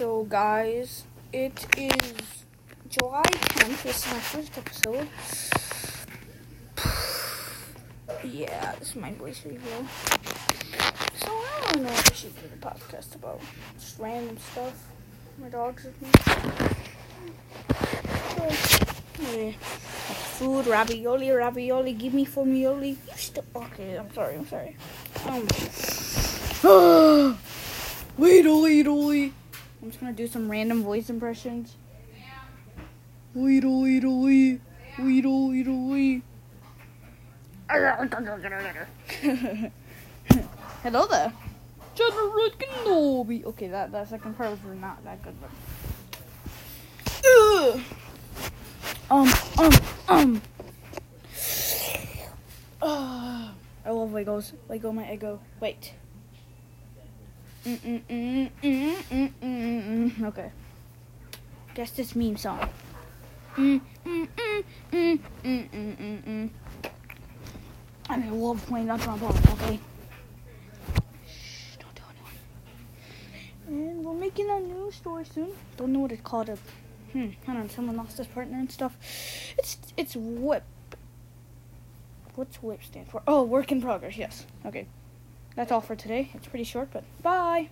So, guys, it is July 10th. This is my first episode. yeah, this is my voice review. So, I don't know what I should do the podcast about. Just random stuff. My dog's with me. So, yeah. Food, ravioli, ravioli, give me formioli. You still okay? I'm sorry, I'm sorry. Um, wait, wait, wait. I'm just gonna do some random voice impressions. Wait, wait, wait, wait, wait, wait. Hello there. General Kenobi. Okay, that, that second part was not that good. Ugh. Um, um, um. Uh, I love Legos. Lego my ego. Wait. Okay. Guess this meme song. I love playing that trombone, okay? Shh, don't tell anyone. And we're making a new store soon. Don't know what it's called. Hmm, I don't know. Someone lost his partner and stuff. It's it's whip. What's whip stand for? Oh, work in progress. Yes. Okay. That's all for today. It's pretty short, but bye.